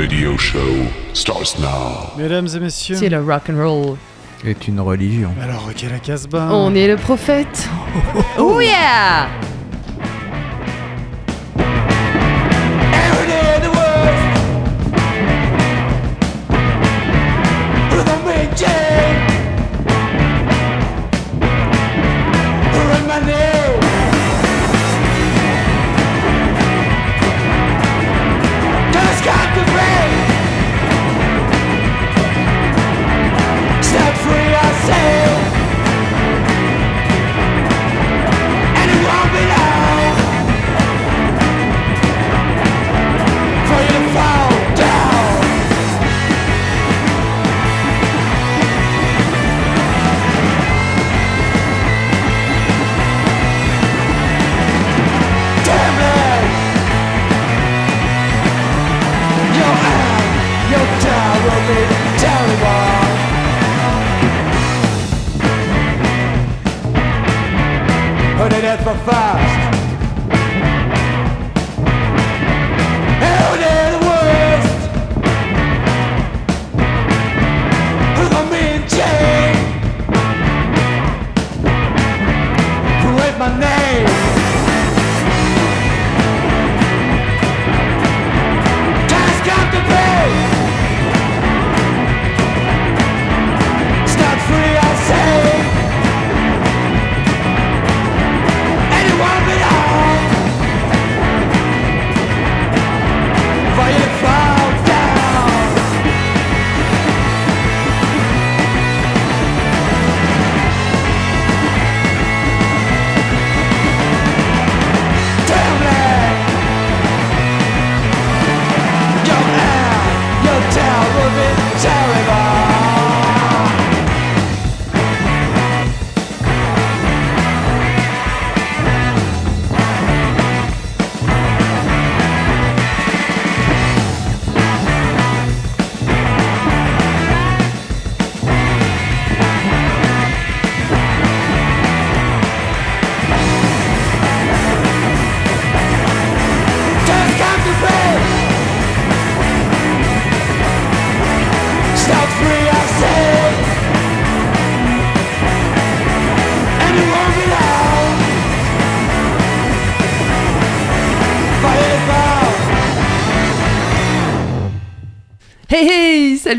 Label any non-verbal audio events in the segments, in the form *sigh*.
radio show starts now. Mesdames et messieurs, C'est le rock and roll. est une religion. alors ok la Casbah. On est le prophète. Oh yeah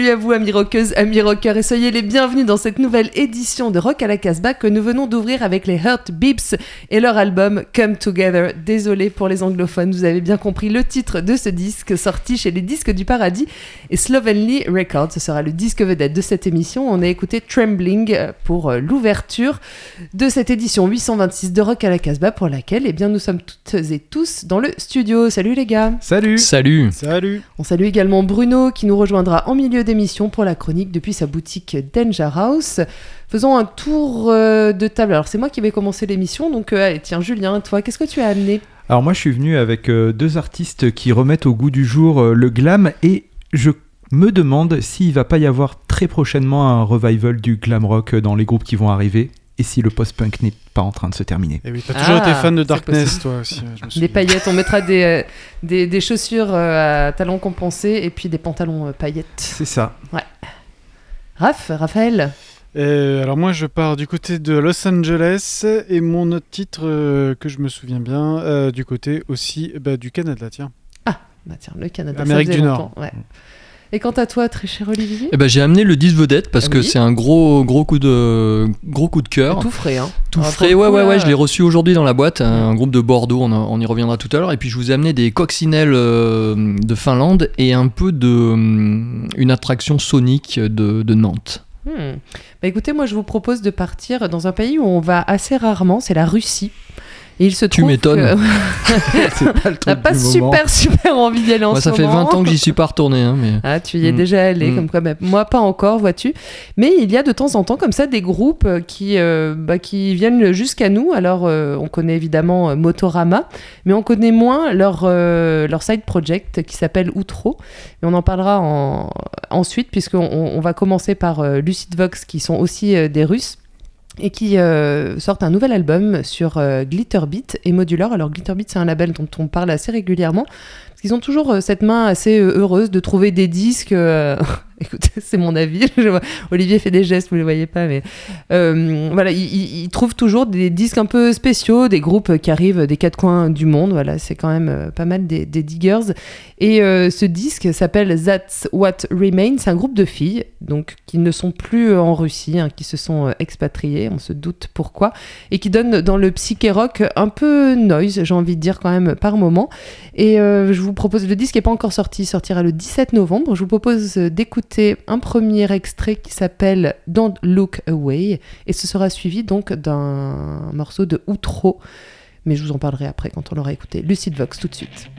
Salut à vous amis rockeuses, amis rockeurs et soyez les bienvenus dans cette nouvelle édition de Rock à la Casbah que nous venons d'ouvrir avec les Hurt Beeps et leur album Come Together. Désolé pour les anglophones, vous avez bien compris le titre de ce disque sorti chez les Disques du Paradis et Slovenly Records. Ce sera le disque vedette de cette émission. On a écouté Trembling pour euh, l'ouverture de cette édition 826 de Rock à la Casbah pour laquelle eh bien, nous sommes toutes et tous dans le studio. Salut les gars Salut Salut Salut. on salue également Bruno qui nous rejoindra en milieu d'émission pour la chronique depuis sa boutique Danger House. Faisons un tour euh, de table. Alors c'est moi qui vais commencer l'émission, donc euh, allez, tiens Julien, toi, qu'est-ce que tu as amené? Alors moi je suis venu avec euh, deux artistes qui remettent au goût du jour le glam et je me demande s'il va pas y avoir très prochainement un revival du glam rock dans les groupes qui vont arriver et si le post-punk n'est pas en train de se terminer. Et oui, t'as toujours Ah, été fan de Darkness, toi aussi. ouais, je me Des paillettes, on mettra des, euh, des, des chaussures euh, à talons compensés et puis des pantalons euh, paillettes. C'est ça. Raph, Raphaël Et alors moi, je pars du côté de Los Angeles et mon autre titre euh, que je me souviens bien, euh, du côté aussi bah, du Canada, tiens. Bah tiens, le Canada. Amérique du longtemps, ouais. Et quant à toi, très cher Olivier Eh ben, j'ai amené le disque vedette parce Ah que c'est un gros gros coup de gros coup de cœur. Tout frais, hein Tout frais, ouais, ouais, ouais, je l'ai reçu aujourd'hui dans la boîte, un groupe de Bordeaux, on, y reviendra tout à l'heure. Et puis je vous ai amené des coccinelles euh, de Finlande et un peu de. hum, une attraction sonique de, de Nantes. Hmm. Bah écoutez, moi je vous propose de partir dans un pays où on va assez rarement, c'est la Russie. Et il se Tu m'étonnes. *laughs* C'est pas le *laughs* pas moment. super super envie d'y aller en Moi, ce ça fait moment. 20 ans que j'y suis pas retourné, hein, mais. Ah, tu y es Mm. déjà allé, Mm. comme quoi, bah, moi pas encore, vois-tu. Mais il y a de temps en temps comme ça des groupes euh, qui, euh, bah, qui viennent jusqu'à nous. Alors, euh, on connaît évidemment Motorama, mais on connaît moins leur, euh, leur side project qui s'appelle Outro. Et on en parlera en- ensuite, puisqu'on on, va commencer par Lucid Vox, qui sont aussi des Russes et qui euh, sortent un nouvel album sur euh, Glitterbeat et Modular. Alors Glitterbeat, c'est un label dont on parle assez régulièrement, parce qu'ils ont toujours euh, cette main assez euh, heureuse de trouver des disques. euh, *laughs* Écoutez, c'est mon avis. *laughs* Olivier fait des gestes, vous ne les voyez pas, mais voilà, ils, trouvent toujours des disques un peu spéciaux, des groupes qui arrivent des quatre coins du monde. Voilà, c'est quand même pas mal des, diggers. Et ce disque s'appelle That's What Remains. C'est un groupe de filles, donc qui ne sont plus en Russie, hein, qui se sont expatriées. On se doute pourquoi, et qui donnent dans le psyché rock un peu noise, j'ai envie de dire quand même par moment. Et je vous propose le disque n'est pas encore sorti, il sortira le 17 novembre. Je vous propose euh, d'écouter un premier extrait qui s'appelle Don't Look Away, et ce sera suivi donc d'un morceau de Outro. Mais je vous en parlerai après quand on l'aura écouté. Lucid Vox tout de suite.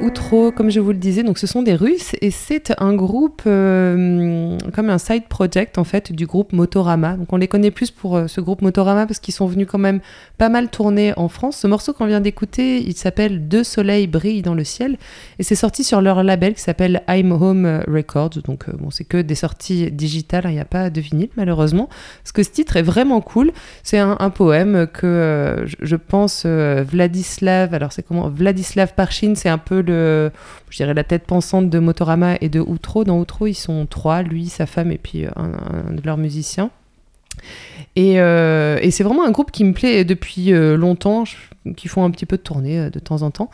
Outro, comme je vous le disais. Donc, ce sont des Russes et c'est un groupe euh, comme un side project en fait du groupe Motorama. Donc, on les connaît plus pour euh, ce groupe Motorama parce qu'ils sont venus quand même pas mal tourner en France. Ce morceau qu'on vient d'écouter, il s'appelle Deux soleils brillent dans le ciel et c'est sorti sur leur label qui s'appelle I'm Home Records. Donc, euh, bon, c'est que des sorties digitales, hein, il n'y a pas de vinyle malheureusement. Parce que ce titre est vraiment cool. C'est un, poème que je, pense Vladislav, alors c'est comment? Vladislav Parchin, c'est un peu le, je dirais la tête pensante de Motorama et de Outro. Dans Outro, ils sont trois, lui, sa femme et puis un, de leurs musiciens. Et, euh, et c'est vraiment un groupe qui me plaît depuis euh, longtemps, qui font un petit peu de tournée euh, de temps en temps.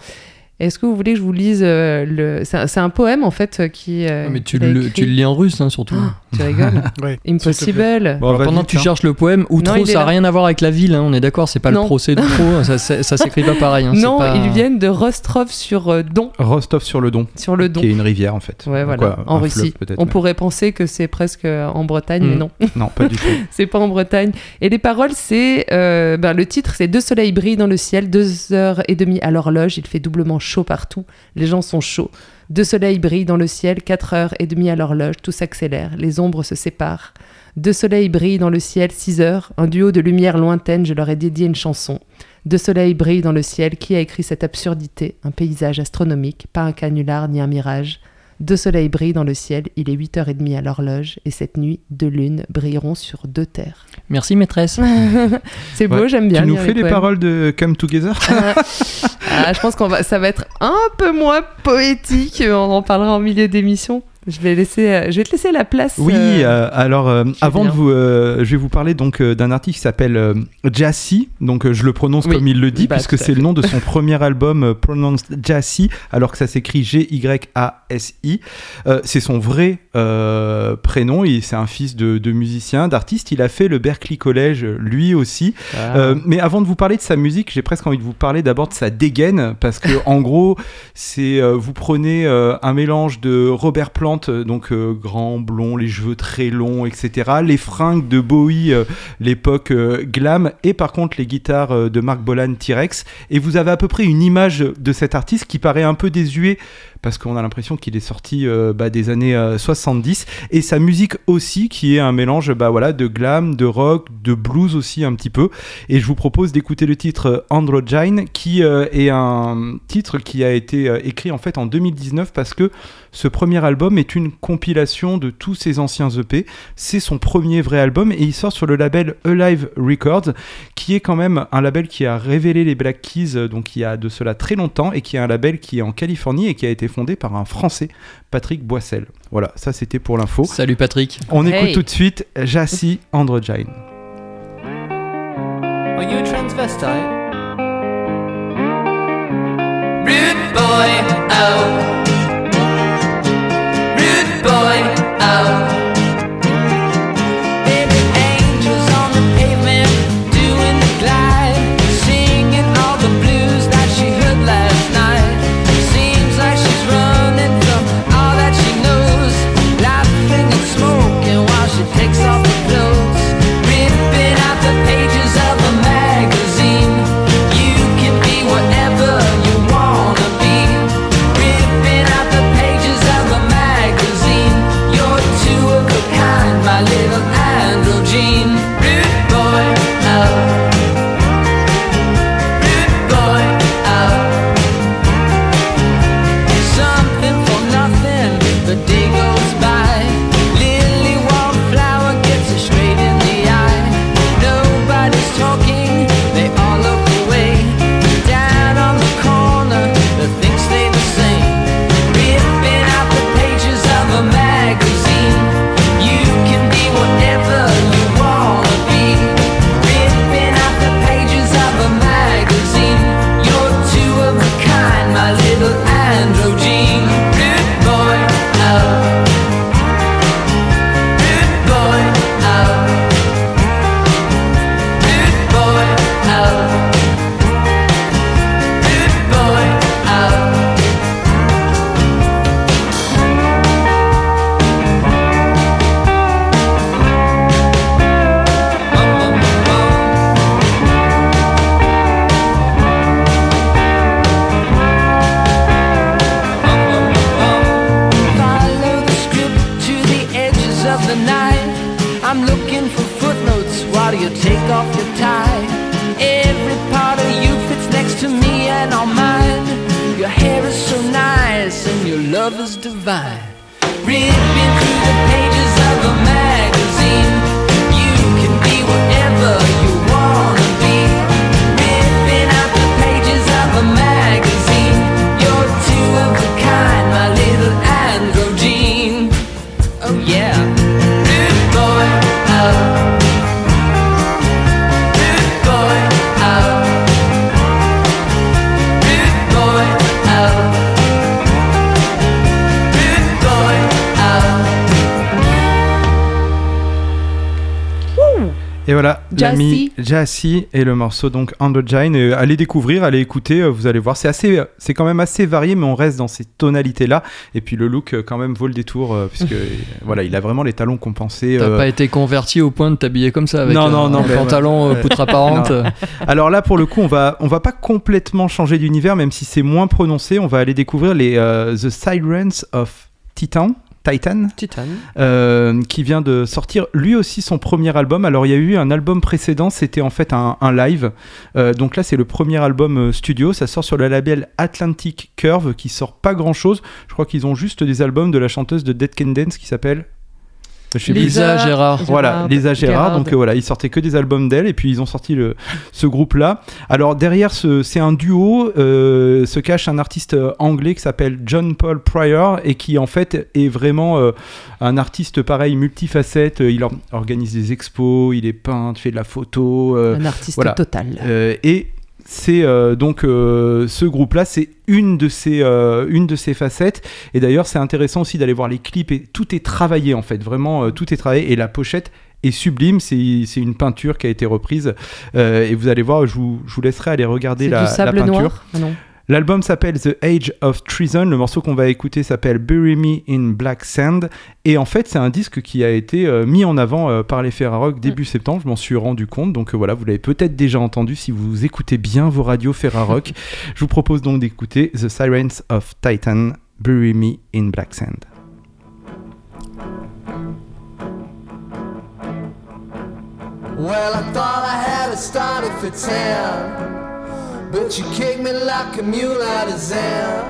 Est-ce que vous voulez que je vous lise euh, le... C'est un, poème en fait euh, qui. euh, Ah, mais tu le, écrit. tu le lis en russe, hein, surtout. Ah, tu rigoles *laughs* Ouais. Impossible. Bon, va Pendant que tu hein. cherches le poème, Outro, ça n'a rien à voir avec la ville, hein, on est d'accord, c'est pas Non. le procès d'Outro, *laughs* ça, ça, ça s'écrit pas pareil. hein, non, pas- ils viennent de Rostov sur euh, Don, Rostov sur le Don, sur le Don. qui est une rivière en fait. Ouais, Donc, voilà, en Russie. fleuve, peut-être, On mais- pourrait penser que c'est presque en Bretagne, mais Mm. non, *laughs* Non, pas du tout. c'est pas en Bretagne. Et les paroles, c'est. ben, le titre, c'est Deux soleils brillent dans le ciel, deux heures et demie à l'horloge, il fait doublement chaud partout, les gens sont chauds. Deux soleils brillent dans le ciel, quatre heures et demie à l'horloge, tout s'accélère, les ombres se séparent. Deux soleils brillent dans le ciel, six heures, un duo de lumière lointaine, je leur ai dédié une chanson. Deux soleils brillent dans le ciel, qui a écrit cette absurdité? Un paysage astronomique, pas un canular ni un mirage. Deux soleils brillent dans le ciel, il est 8h30 à l'horloge, et cette nuit, deux lunes brilleront sur deux terres. Merci maîtresse. *laughs* C'est beau, Ouais. j'aime bien. tu nous fais les poèmes. paroles de Come Together? *laughs* Ah, je pense qu'on va, ça va être un peu moins poétique. On en parlera en milieu d'émission. Je vais laisser, euh, je vais te laisser la place. Oui, euh, euh, alors euh, avant bien. de vous, euh, je vais vous parler donc euh, d'un artiste qui s'appelle euh, Jassy, donc euh, je le prononce Oui. comme il le dit Bah, puisque c'est le nom de *laughs* son premier album euh, Pronounced Jassy, alors que ça s'écrit G-Y-A-S-I. Euh, c'est son vrai euh, prénom, et c'est un fils de, de musicien, d'artiste. Il a fait le Berklee College lui aussi. Ah. Euh, mais avant de vous parler de sa musique, j'ai presque envie de vous parler d'abord de sa dégaine, parce que en gros, c'est euh, vous prenez euh, un mélange de Robert Plant, euh, donc euh, grand, blond, les cheveux très longs, etc., les fringues de Bowie, euh, l'époque glam, et par contre les guitares de Mark Bolan T-Rex, et vous avez à peu près une image de cet artiste qui paraît un peu désuet parce qu'on a l'impression qu'il est sorti euh, bah, des années euh, 70 et sa musique aussi qui est un mélange bah, voilà, de glam, de rock, de blues aussi un petit peu. Et je vous propose d'écouter le titre euh, Androgyne qui euh, est un titre qui a été euh, écrit en fait en 2019 parce que ce premier album est une compilation de tous ses anciens EP c'est son premier vrai album et il sort sur le label Alive Records qui est quand même un label qui a révélé les Black Keys euh, donc il y a de cela très longtemps et qui est un label qui est en Californie et qui a été fondé par un Français, Patrick Boissel. Voilà, ça c'était pour l'info. Salut Patrick. On Hey. écoute tout de suite Jassy Androgyne. Are you a transvestite? Rude boy. Rude boy. L'ami Jassy. Jassy et le morceau donc Androgyne. Euh, allez découvrir, allez écouter, euh, vous allez voir. C'est assez, euh, c'est quand même assez varié, mais on reste dans ces tonalités là. Et puis le look euh, quand même vaut le détour puisque *laughs* voilà, il a vraiment les talons compensés. T'as euh, pas été converti au point de t'habiller comme ça avec Non, non, un, non, un mais- pantalon ouais. poutre apparente. *laughs* Alors là, pour le coup, on va, on va pas complètement changer d'univers, même si c'est moins prononcé. On va aller découvrir les euh, The Sirens of Titan. Titan, Titan. euh, qui vient de sortir lui aussi son premier album. Alors il y a eu un album précédent, c'était en fait un, un live. Euh, donc là c'est le premier album euh, studio, ça sort sur le label Atlantic Curve qui sort pas grand chose. Je crois qu'ils ont juste des albums de la chanteuse de Dead Can Dance qui s'appelle... Je sais plus. Lisa Gérard. Voilà, Lisa Gérard. Gérard. Donc euh, voilà, ils sortaient que des albums d'elle et puis ils ont sorti le, ce groupe-là. Alors derrière, ce, c'est un duo, euh, se cache un artiste euh, anglais qui s'appelle John Paul Pryor et qui en fait est vraiment euh, un artiste pareil, multifacette. Il or- organise des expos, il est peintre, fait de la photo. Un artiste voilà. total. et c'est euh, donc euh, ce groupe-là, c'est une de ses euh, une de ses facettes. Et d'ailleurs, c'est intéressant aussi d'aller voir les clips et tout est travaillé en fait, vraiment euh, tout est travaillé et la pochette est sublime. C'est une peinture qui a été reprise et vous allez voir, je vous, je vous laisserai aller regarder la, du la sable peinture. noir Ah non. L'album s'appelle The Age of Treason. Le morceau qu'on va écouter s'appelle Bury Me in Black Sand. Et en fait, c'est un disque qui a été euh, mis en avant euh, par les Ferrarock début septembre. Je m'en suis rendu compte. Donc euh, voilà, vous l'avez peut-être déjà entendu si vous écoutez bien vos radios Ferrarock. *laughs* Je vous propose donc d'écouter The Sirens of Titan, Bury Me in Black Sand. Well, I thought I had it started for ten, but you kicked me like a mule out of Zen.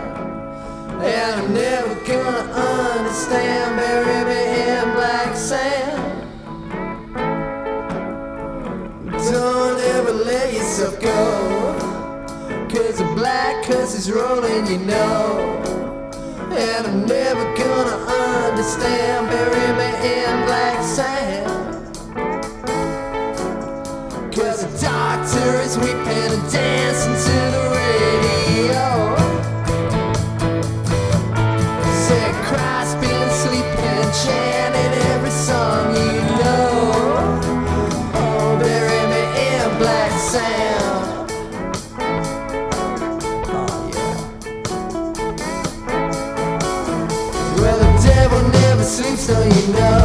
And I'm never gonna understand, bury me in black sand. Don't ever let yourself go, cause the black curse is rolling, you know. And I'm never gonna understand, bury me in black sand. Doctor is weeping and dancing to the radio. Said Christ been sleeping chanting every song you know. Oh, bury me in black sand. Oh, yeah. Well, the devil never sleeps, so you know.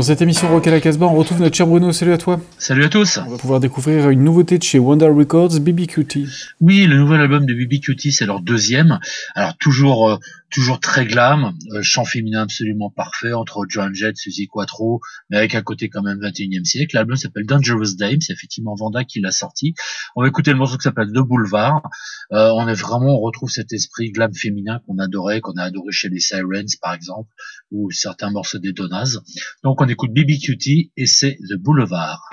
Dans cette émission Rock à la Casbah, on retrouve notre cher Bruno. Salut à toi. Salut à tous. On va pouvoir découvrir une nouveauté de chez Wonder Records, BBQT. Oui, le nouvel album de BB Cutie, c'est leur deuxième. Alors toujours euh, toujours très glam, euh, chant féminin absolument parfait entre Joan Jett, Suzy Quattro, mais avec un côté quand même 21e siècle. L'album s'appelle Dangerous Dame, c'est effectivement Vanda qui l'a sorti. On va écouter le morceau qui s'appelle The Boulevard. Euh, on est vraiment, on retrouve cet esprit glam féminin qu'on adorait, qu'on a adoré chez les Sirens par exemple, ou certains morceaux des Donas. Donc on écoute BB Cutie et c'est The Boulevard.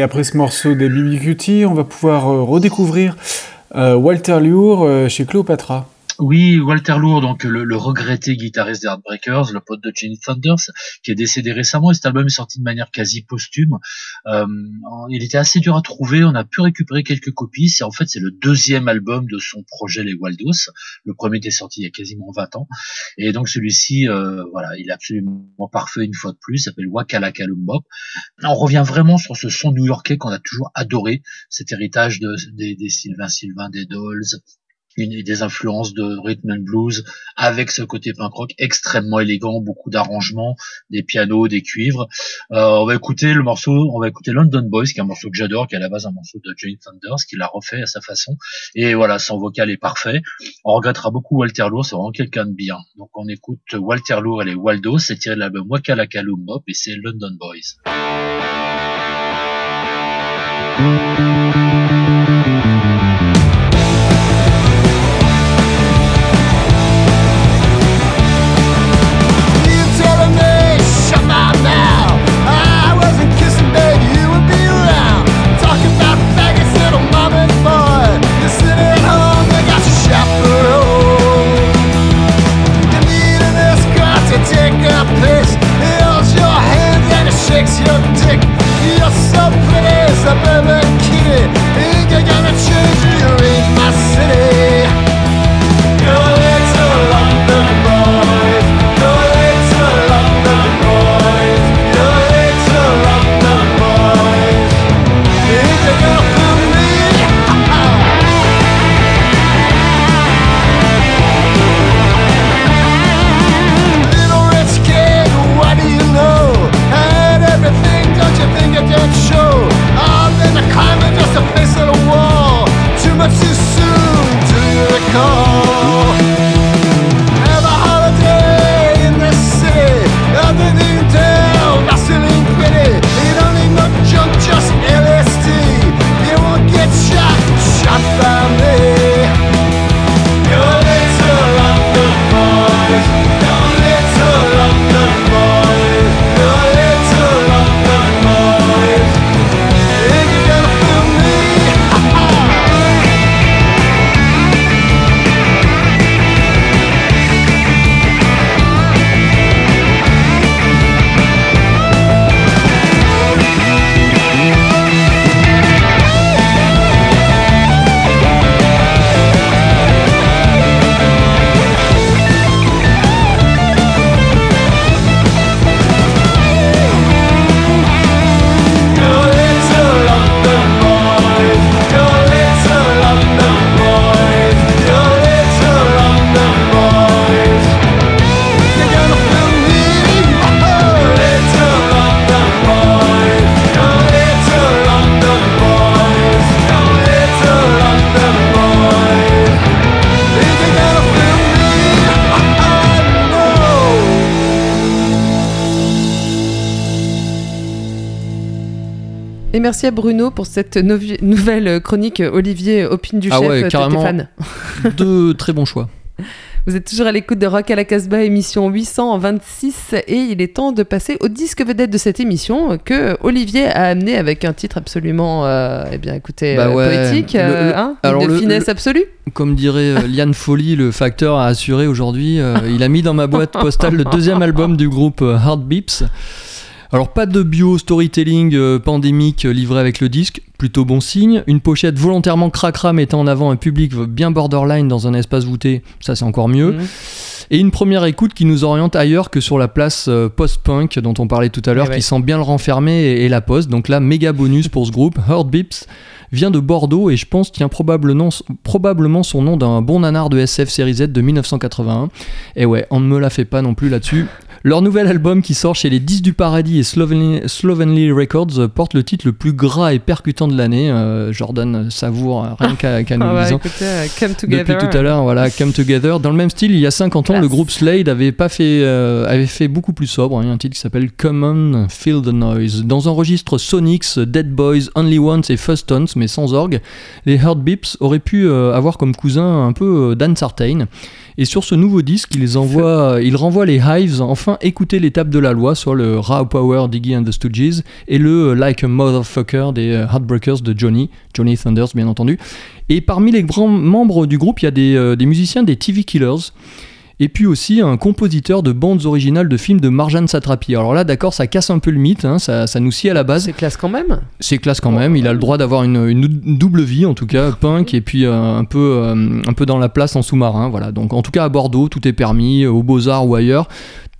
Et après ce morceau des BBQT, on va pouvoir euh, redécouvrir euh, Walter Lure euh, chez Cléopatra. Oui, Walter Lourd, donc le, le regretté guitariste des Heartbreakers, le pote de Jenny Thunders, qui est décédé récemment, et cet album est sorti de manière quasi posthume. Euh, il était assez dur à trouver, on a pu récupérer quelques copies. C'est en fait c'est le deuxième album de son projet Les Waldos. Le premier était sorti il y a quasiment 20 ans, et donc celui-ci, euh, voilà, il est absolument parfait une fois de plus. S'appelle Wakalakalumbop. On revient vraiment sur ce son new-yorkais qu'on a toujours adoré, cet héritage de, des, des Sylvain Sylvain, des Dolls, une, des influences de rhythm and blues avec ce côté punk rock extrêmement élégant, beaucoup d'arrangements, des pianos, des cuivres. Euh, on va écouter le morceau, on va écouter London Boys, qui est un morceau que j'adore, qui est à la base un morceau de Johnny Thunders, qui l'a refait à sa façon. Et voilà, son vocal est parfait. On regrettera beaucoup Walter Lourd, c'est vraiment quelqu'un de bien. Donc on écoute Walter Lourd et les Waldos, c'est tiré de l'album Wakalaka Lumbop et c'est London Boys. Merci à Bruno pour cette nouvelle chronique Olivier Opine du Ah chef. ouais, carrément. fan. *laughs* Deux très bons choix. *laughs* Vous êtes toujours à l'écoute de Rock à la Casbah, émission 826, et il est temps de passer au disque vedette de cette émission que Olivier a amené avec un titre absolument, euh, eh bien, écoutez, Bah euh, ouais, poétique, le- euh, le- hein, alors de le- finesse absolue. Comme dirait euh, Liane Folly, le facteur a assuré aujourd'hui, il a mis dans ma boîte postale le deuxième album du groupe Hard Beeps. Alors pas de bio storytelling euh, pandémique euh, livré avec le disque, plutôt bon signe. Une pochette volontairement cracra mettant en avant un public bien borderline dans un espace voûté, ça c'est encore mieux. Mhm. Et une première écoute qui nous oriente ailleurs que sur la place euh, post-punk dont on parlait tout à l'heure, Eh ouais. qui sent bien le renfermé et, et la poste. Donc là, méga bonus pour ce groupe. Hurt Beeps vient de Bordeaux et je pense tient probablement, probablement son nom d'un bon nanar de SF série Z de 1981. Et ouais, on ne me la fait pas non plus là-dessus. Leur nouvel album qui sort chez les 10 du Paradis et Slovenly, Slovenly Records euh, porte le titre le plus gras et percutant de l'année. Euh, Jordan savoure euh, rien qu'à qu'à *laughs* nous Ah le disant. écoutez, Come Together. Depuis tout à l'heure, voilà, Come Together. Dans le même style, il y a 50 ans, le groupe Slade avait, pas fait, euh, avait fait beaucoup plus sobre. hein, un titre qui s'appelle Common Feel the Noise. Dans un registre Sonics, Dead Boys, Only Ones et First Tones, mais sans orgue, les Hurt Beeps auraient pu euh, avoir comme cousin un peu Dan Sartain. Et sur ce nouveau disque, ils, envoient, ils renvoient les Hives enfin écouter l'étape de la loi, soit le Raw Power Diggy and the Stooges et le Like a Motherfucker des euh, Heartbreakers de Johnny, Johnny Thunders bien entendu. Et parmi les grands membres du groupe, il y a des, euh, des musiciens des TV Killers. Et puis aussi un compositeur de bandes originales de films de Marjane Satrapi. Alors là, d'accord, ça casse un peu le mythe, hein, ça, ça nous scie à la base. C'est classe quand même. C'est classe quand même, il a le droit d'avoir une, une double vie en tout cas, punk et puis euh, un, peu, euh, un peu dans la place en sous-marin. Voilà. Donc en tout cas à Bordeaux, tout est permis, aux Beaux-Arts ou ailleurs.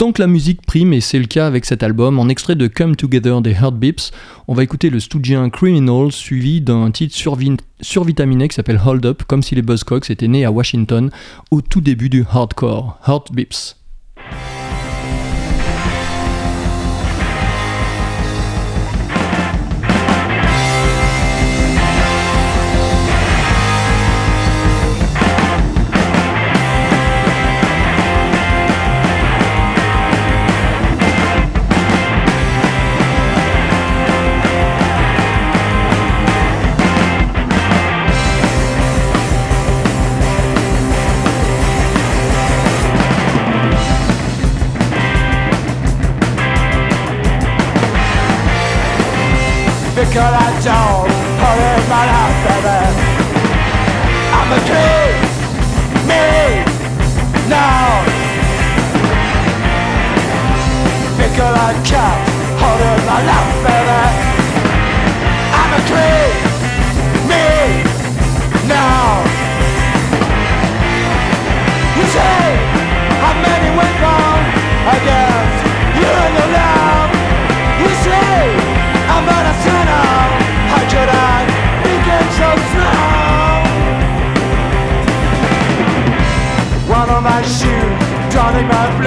Tant que la musique prime, et c'est le cas avec cet album, en extrait de Come Together des Hurt Beeps, on va écouter le Stoogian Criminal suivi d'un titre survi- survitaminé qui s'appelle Hold Up, comme si les Buzzcocks étaient nés à Washington au tout début du hardcore. Hurt Because I don't hurry my life, baby. I'm a king, me, now. Because I can't hold my life, baby. I'm a king, about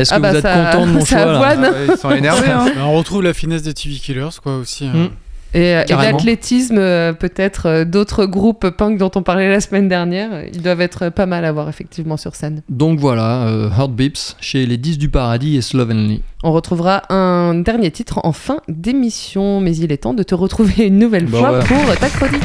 est-ce que Ah bah vous êtes ça- content de mon *laughs* choix, là. Ah, Ils sont énervés, hein. On retrouve la finesse des TV Killers, quoi, aussi. hein. Mm. Et, euh, et l'athlétisme, euh, peut-être euh, d'autres groupes punk dont on parlait la semaine dernière, ils doivent être pas mal à voir effectivement sur scène. Donc voilà, euh, Heart Beeps chez les 10 du paradis et Slovenly. On retrouvera un dernier titre en fin d'émission, mais il est temps de te retrouver une nouvelle Bah fois ouais. pour ta chronique.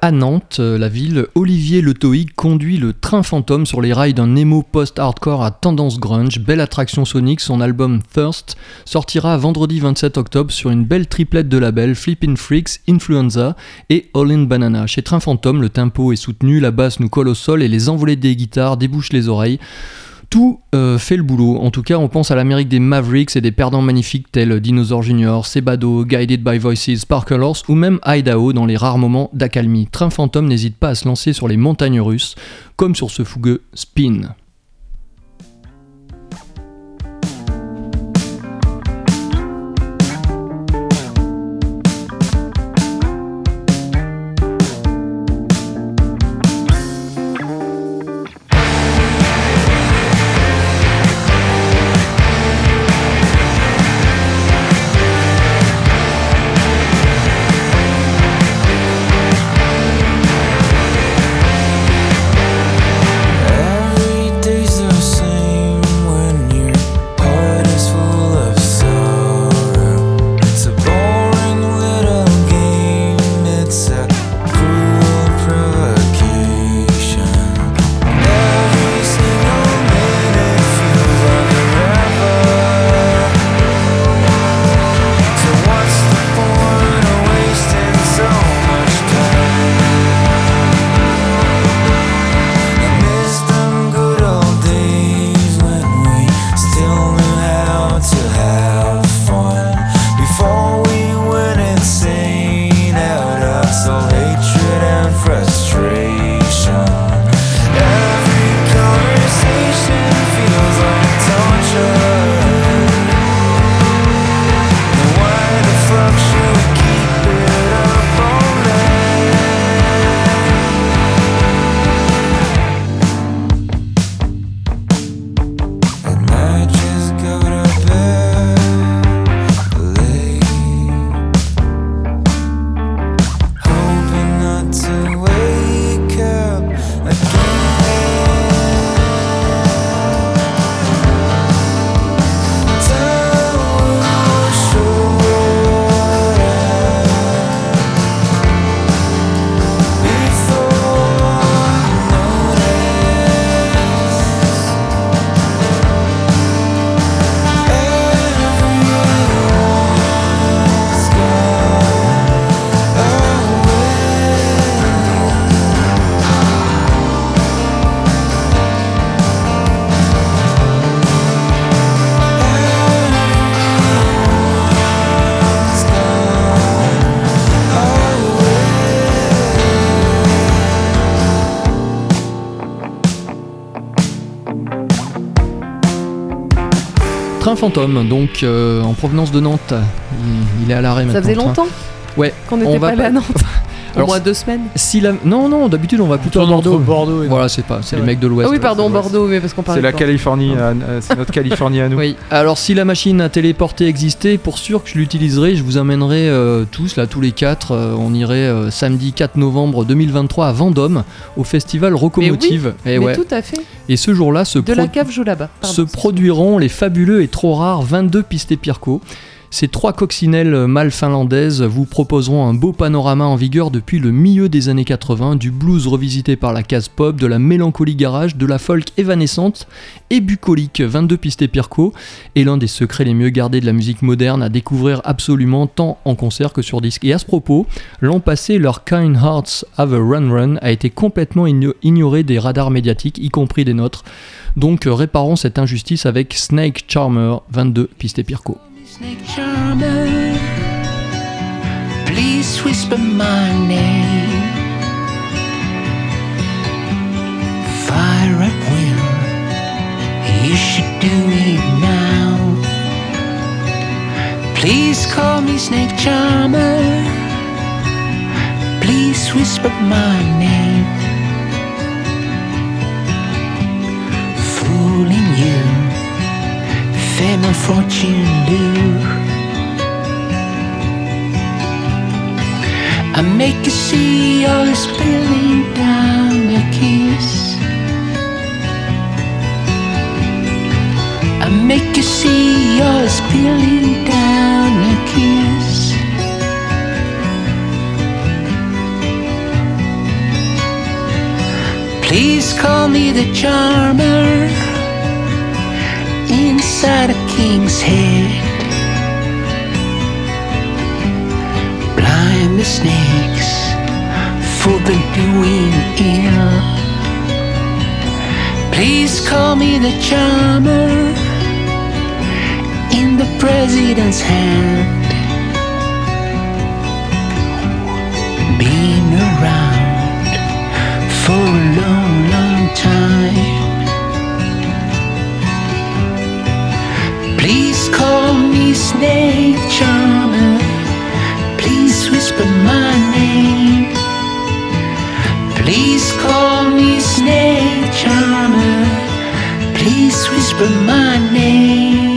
À Nantes, euh, la ville, Olivier Le Toïc conduit le train fantôme sur les rails d'un emo post-hardcore à tendance grunge. Belle attraction sonique, son album Thirst sortira vendredi 27 octobre sur une belle triplette de labels Flippin' Freaks, Influenza et All in Banana. Chez Train Fantôme, le tempo est soutenu, la basse nous colle au sol et les envolées des guitares débouchent les oreilles. Tout euh, fait le boulot. En tout cas, on pense à l'Amérique des Mavericks et des perdants magnifiques tels Dinosaur Junior, Sebado, Guided by Voices, Sparkle Horse ou même Idaho dans les rares moments d'accalmie. Train Fantôme n'hésite pas à se lancer sur les montagnes russes, comme sur ce fougueux Spin. Fantôme, donc euh, en provenance de Nantes. Il, il est à l'arrêt maintenant. Ça faisait train. longtemps Ouais. qu'on On n'était pas allé à Nantes. *laughs* Au moins deux semaines. Si la... Non, non, d'habitude on va plutôt à Bordeaux. Bordeaux et Voilà, c'est pas, c'est les vrai. mecs de l'Ouest. Ah oui, pardon. Bordeaux, mais parce qu'on parlait C'est la de Bordeaux. Californie, à- euh, c'est notre Californie à nous. *laughs* Oui. Alors si la machine à téléporter existait, pour sûr que je l'utiliserai, je vous amènerai euh, tous, là tous les quatre, euh, on irait euh, samedi 4 novembre 2023 à Vendôme au festival Rocomotive. Et, Mais ouais. tout à fait. et ce jour-là se, De la cave joue là-bas. Pardon. se produiront les fabuleux et trop rares 22 pistes Pirco. Ces trois coccinelles mâles finlandaises vous proposeront un beau panorama en vigueur depuis le milieu des années 80, du blues revisité par la case pop, de la mélancolie garage, de la folk évanescente et bucolique. 22 pistes Pirco est l'un des secrets les mieux gardés de la musique moderne à découvrir absolument tant en concert que sur disque. Et à ce propos, l'an passé, leur Kind Hearts Have a Run Run a été complètement igno- ignoré des radars médiatiques, y compris des nôtres. Donc réparons cette injustice avec Snake Charmer, 22 pistes Pirco. Snake charmer, please whisper my name. Fire at will, you should do it now. Please call me Snake Charmer. Please whisper my name. Fooling you fame and fortune lure. I make you see all spilling down a kiss. I make you see all spilling down a kiss. Please call me the charmer inside a king's head. Blind the snakes for the doing ill. Please call me the charmer in the president's hand. Been around for a long, long time. Call me Snake Charmer. Please whisper my name. Please call me Snake Charmer. Please whisper my name.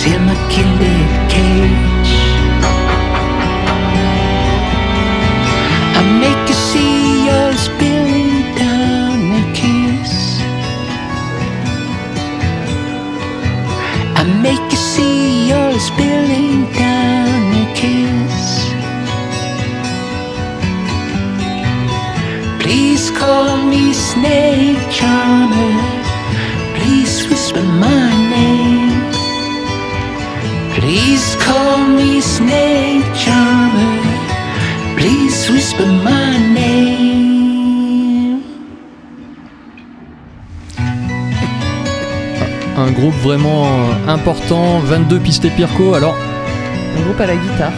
seal my kindled. Vraiment euh, important, 22 pistes Pirco. Alors, Un groupe à la guitare.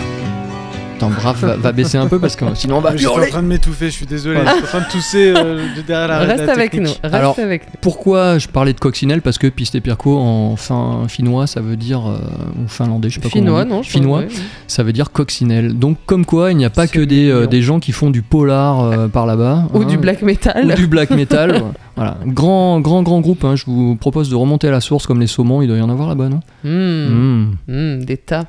Attends, brave, va, va baisser un peu parce que sinon on va Je suis en train de m'étouffer, je suis désolé. Je suis en train de tousser euh, de derrière la Reste la avec nous. Reste Alors, avec nous. Pourquoi je parlais de coccinelle Parce que piste Pirco en fin finnois, ça veut dire euh, ou finlandais, je sais pas Finnois, comment on non Finnois, pense, ouais, ouais. ça veut dire coccinelle. Donc comme quoi, il n'y a pas que des, euh, des gens qui font du polar euh, par là-bas. Ou hein. du black metal. ou du black *laughs* metal. voilà, grand, grand, grand groupe. hein. Je vous propose de remonter à la source comme les saumons. Il doit y en avoir là-bas, non? Hmm. Mm. Hmm, des tas.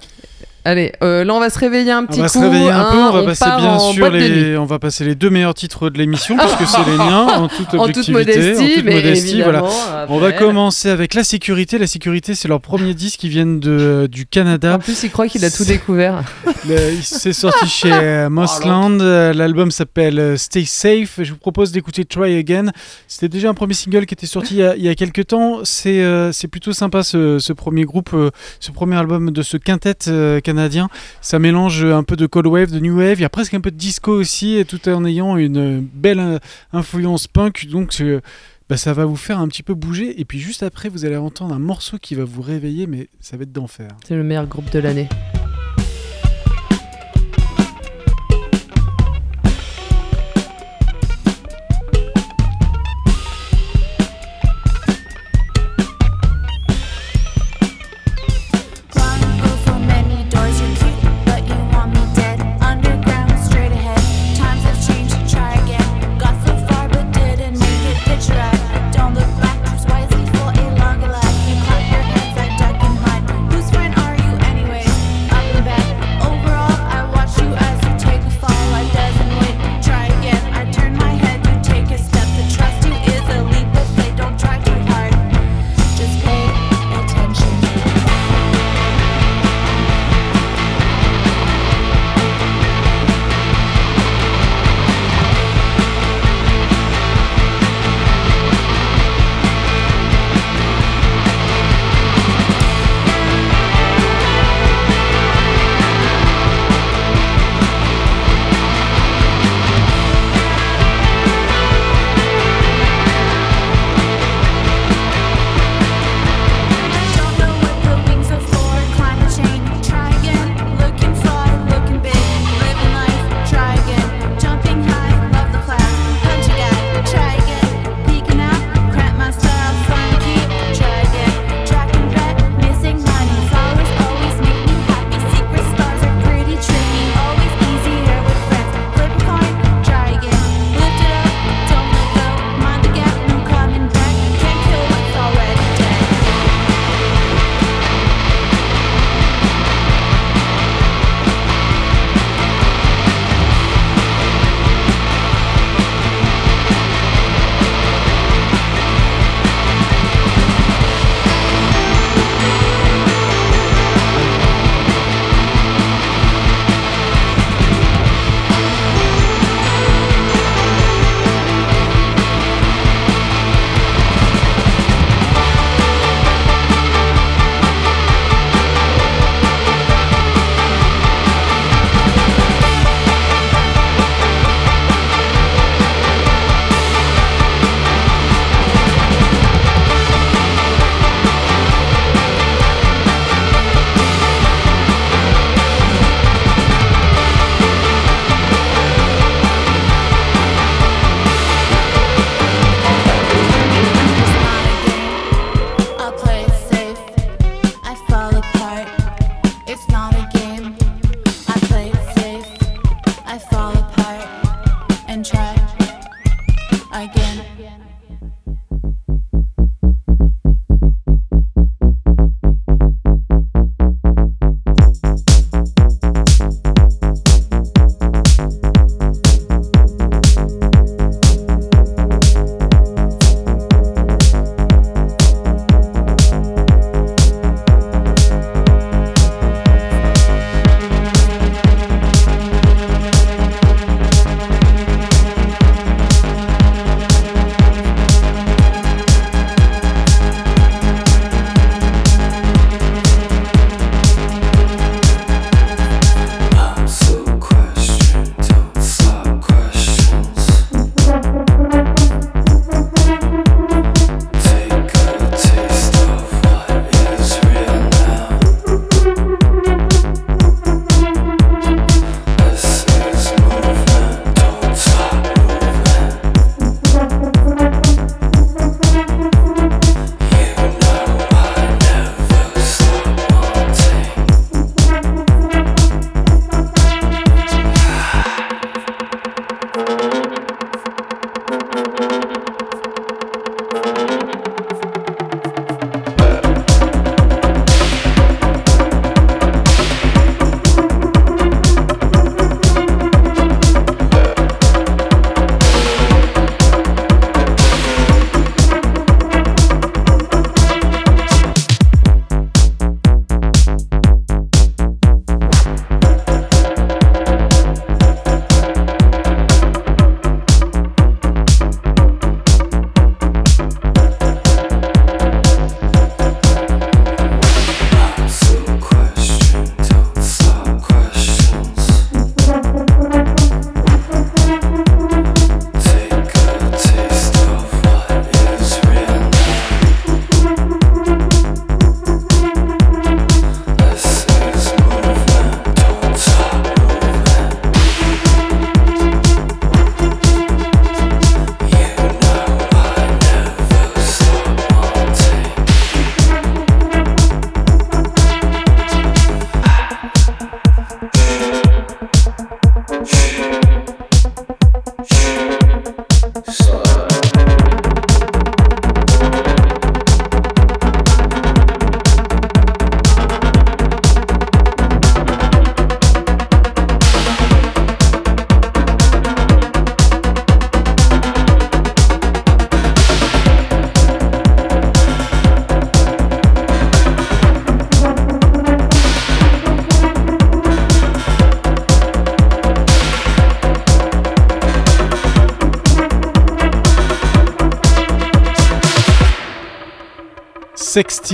Allez, euh, là on va se réveiller un On petit va coup. se réveiller un peu, hein, on va passer bien en sûr les, on va passer les deux meilleurs titres de l'émission puisque c'est les *laughs* miens en toute En toute objectivité, modestie, en toute mais modestie, voilà. On va commencer avec la sécurité. La sécurité, c'est leur premier disque qui viennent de, du Canada. En plus, il croit qu'il a tout découvert. *laughs* Le- C'est sorti chez euh, *laughs* Mossland. L'album s'appelle euh, Stay Safe. Je vous propose d'écouter Try Again. C'était déjà un premier single qui était sorti il y a, il y a quelques temps. C'est euh, c'est plutôt sympa ce, ce premier groupe, euh, ce premier album de ce quintet canadien. Ça mélange un peu de cold wave, de new wave. Il y a presque un peu de disco aussi, et tout en ayant une belle euh, influence punk. Donc euh, bah, ça va vous faire un petit peu bouger. Et puis juste après, vous allez entendre un morceau qui va vous réveiller, mais ça va être d'enfer. C'est le meilleur groupe de l'année.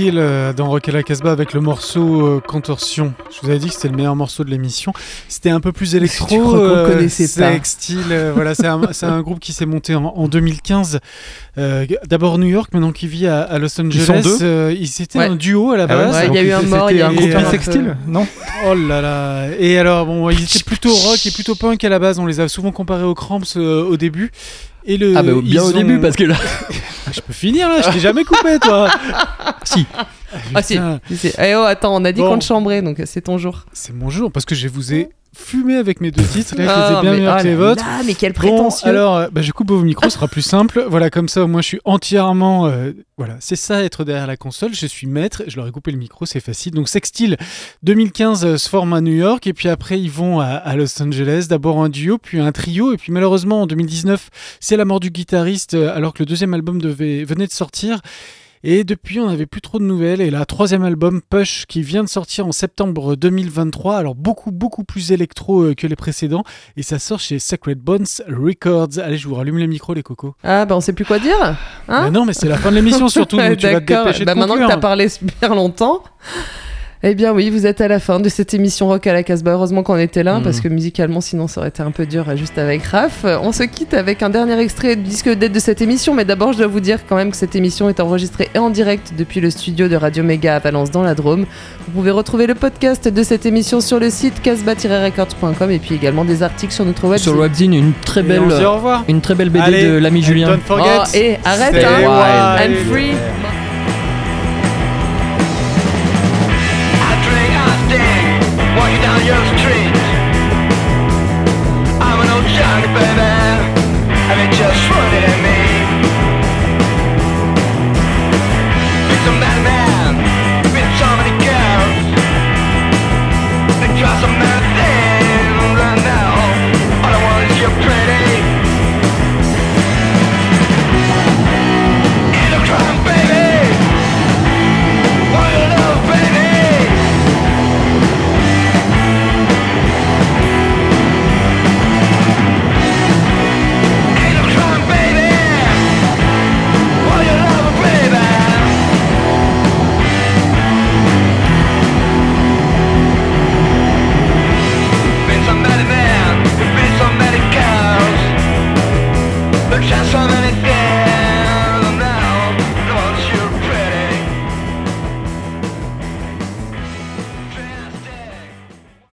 Euh, dans Rock à la Casbah avec le morceau euh, Contorsion? Je vous avais dit que c'était le meilleur morceau de l'émission. C'était un peu plus électro. Tu crois qu'on euh, connaissait pas Sextile, euh, voilà, c'est un, groupe qui s'est monté en, en 2015. Euh, D'abord New York, maintenant qui vit à, à Los Angeles. sont deux Euh, ils étaient Ouais. un duo à la Ah ouais, base. Ouais, il y a eu un mort, il y a un eu groupe un- sextile, non? Oh là là Et alors, bon, ils étaient plutôt rock et plutôt punk à la base. On les a souvent comparés aux Cramps euh, au début. Et le, Ah bah bien au début ont- parce que là, *laughs* Je peux finir là, je t'ai jamais coupé toi *laughs* si. Ah si, Putain, si, si. Eh oh, attends, on a dit qu'on te chambrait, donc c'est ton jour. C'est mon jour parce que je vous ai fumé avec mes deux titres. Là, je les Ah, ai bien mais- meilleurs ah que les vôtres. là, mais quel Bon, prétentieux. alors, euh, bah, je coupe vos micros, ce sera plus simple. Voilà, comme ça, moi, je suis entièrement. euh, voilà, c'est ça, être derrière la console. Je suis maître. Je leur ai coupé le micro, c'est facile. Donc, Sextile 2015 euh, se forme à New York, et puis après, ils vont à, à Los Angeles. D'abord un duo, puis un trio, et puis malheureusement, en 2019, c'est la mort du guitariste, alors que le deuxième album devait, venait de sortir. Et depuis, on n'avait plus trop de nouvelles. Et là, troisième album, Push, qui vient de sortir en septembre 2023. Alors, beaucoup, beaucoup plus électro euh, que les précédents. Et ça sort chez Sacred Bones Records. Allez, je vous rallume les micros, les cocos. Ah bah on sait plus quoi dire. Hein Mais non, mais c'est la fin de l'émission surtout. *laughs* donc tu vas te D'accord. dépêcher Bah, de maintenant que t'as parlé *laughs* super longtemps. Eh bien oui, vous êtes à la fin de cette émission Rock à la Casbah. Heureusement qu'on était là, Mhm. parce que musicalement, sinon ça aurait été un peu dur euh, juste avec Raph. Euh, On se quitte avec un dernier extrait du disque d'aide de cette émission, mais d'abord je dois vous dire quand même que cette émission est enregistrée et en direct depuis le studio de Radio Méga à Valence dans la Drôme. Vous pouvez retrouver le podcast de cette émission sur le site casbah-records.com et puis également des articles sur notre website. Sur le webzine, une très Et belle, on se dit au revoir. une très belle BD Allez, de l'ami Julien. Don't forget. Oh, et arrête, stay hein. wild. I'm free.